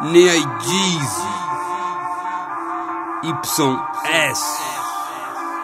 Nea Jeezy YS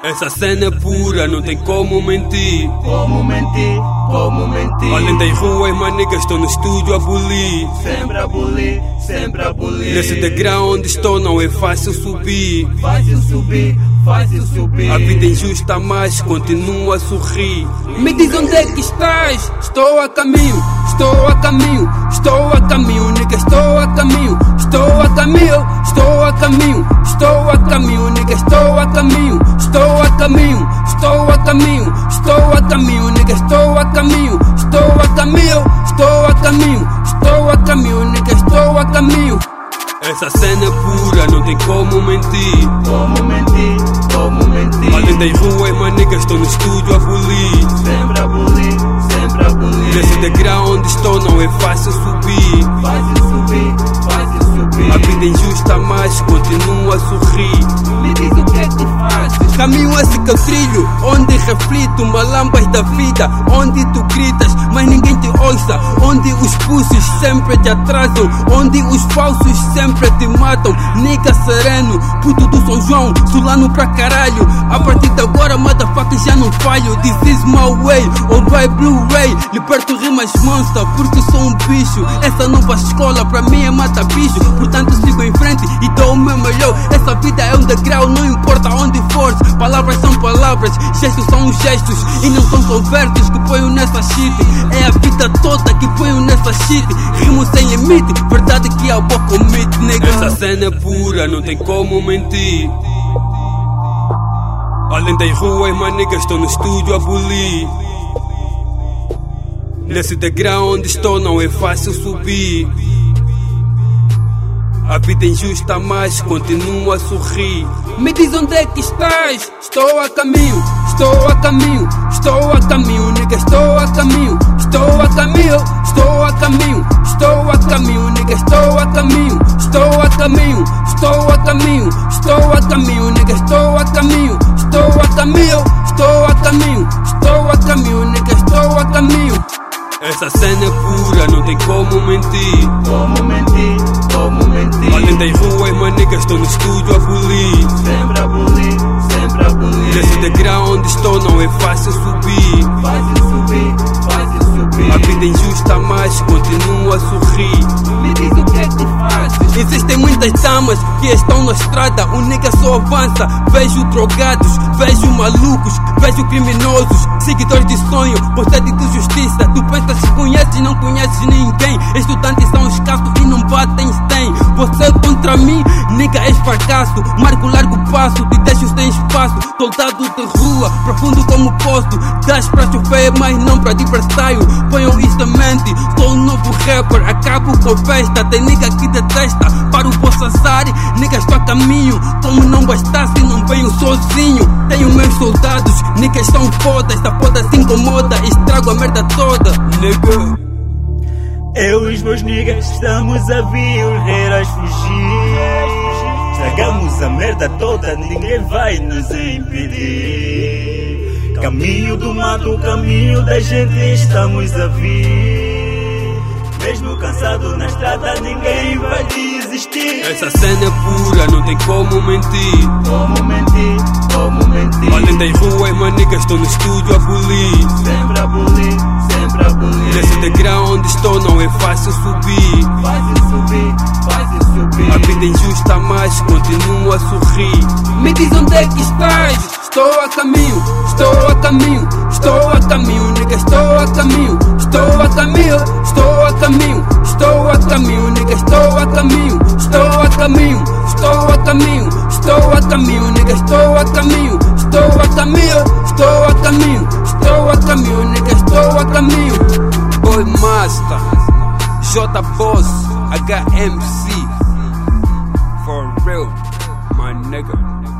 essa cena é pura, não tem como mentir. Como mentir, como mentir. Além das ruas, manigas, estou no estúdio a bulir. Sempre a bulir, sempre a bulir. Nesse degrau onde estou, não é fácil subir. Fácil subir, fácil subir. A vida é injusta, mas continua a sorrir. Me diz onde é que estás? Estou a caminho, estou a caminho, estou a caminho, nigga, estou a caminho, estou a caminho, estou a caminho, estou a caminho, nigga, estou a caminho, estou Estou a caminho, estou a caminho, estou a caminho, nigga, estou a caminho, estou a caminho, estou a caminho, estou a caminho, nigga, estou a caminho. Essa cena é pura, não tem como mentir. Como mentir, como mentir. Além das ruas, manigas, estou no estúdio a bulir. Bulir. Nesse degrau onde estou, não é fácil subir. Fácil subir, fácil vida é injusta, mas continua a sorrir. Me diz o que é que fazes. Caminho esse que eu trilho, onde reflito malambas da vida, onde tu gritas, mas ninguém te ouça, onde os pulsos sempre te atrasam, onde os falsos sempre te matam. Nica sereno, puto do São João, sulano pra caralho. A partir de agora, motherfucker, já não falho. This is my way, alright, Blu-ray. Liberto rimas monster, porque sou um bicho. Essa nova escola pra mim é mata bicho. Portanto, sigo em frente e dou o meu melhor. Essa vida é um degrau, não importa onde for. Palavras são palavras, gestos são gestos. E não são convertes que ponho nessa shit É a vida toda que ponho nessa shit Rimo sem limite, verdade que é o bom commit, nigga. Essa cena é pura, não tem como mentir. Além das ruas, manigas, estou no estúdio a bulir. Nesse degrau onde estou não é fácil subir a vida é injusta, mas continua a sorrir. Me diz onde é que estás? Estou a caminho, estou a caminho, estou a caminho, nigga, estou a caminho, estou a caminho, estou a caminho, estou a caminho, nigga, estou a caminho, estou a caminho, estou a caminho, estou a caminho, nigga, estou a caminho, estou a caminho, estou a caminho, estou a caminho, nigga, estou a caminho. Essa cena é pura, não tem como mentir. Como mentir, como mentir. Além das ruas, manigas, estou no estúdio a bulir. Sempre a bulir, sempre a bulir. Nesse degrau onde estou, não é fácil subir. Fácil vida injusta, mas continua a sorrir. Me diz o que é que fazes. Existem muitas damas que estão na estrada, o nigga só avança. Vejo drogados, vejo malucos, vejo criminosos, seguidores de sonho, por sede de justiça. Tu pensas que conheces, não conheces ninguém. Estudantes são escassos e não batem tem. Você contra mim, és fracasso. Marco largo passo, te deixo sem espaço. Soldado de rua, profundo como posto. Das pra chover, mas não pra adversário. Ponham isso em mente, sou um novo rapper. Acabo com festa, tem nigga que detesta. Para o vosso azar, nigga, estou a caminho. Como não bastasse, não venho sozinho. Tenho meus soldados, niggas são foda. Esta foda se incomoda, estrago a merda toda. Nigga. Eu e os meus niggas estamos a vir os reiras fugir. Estragamos a merda toda, ninguém vai nos impedir. Caminho do mato, caminho da gente estamos a vir. Mesmo cansado na estrada, ninguém vai desistir. Essa cena é pura, não tem como mentir. Como mentir, como mentir. Além das ruas, manigas, estou no estúdio a bulir. Sempre a bulir, sempre degrau onde estou, não é fácil subir. Fácil subir, fácil subir. A vida é injusta, mas continua a sorrir. Me diz onde é que estás? Estou a caminho, estou a caminho, estou a caminho, nigga, estou a caminho, estou a caminho, estou a caminho, estou a caminho, nigga, estou a caminho, estou a caminho, estou a caminho, estou a caminho, nigga, estou a caminho, estou a caminho, estou a caminho, estou a caminho, nigga, estou a caminho. Boy Master, J Boss, I got MC. for real, my nigga.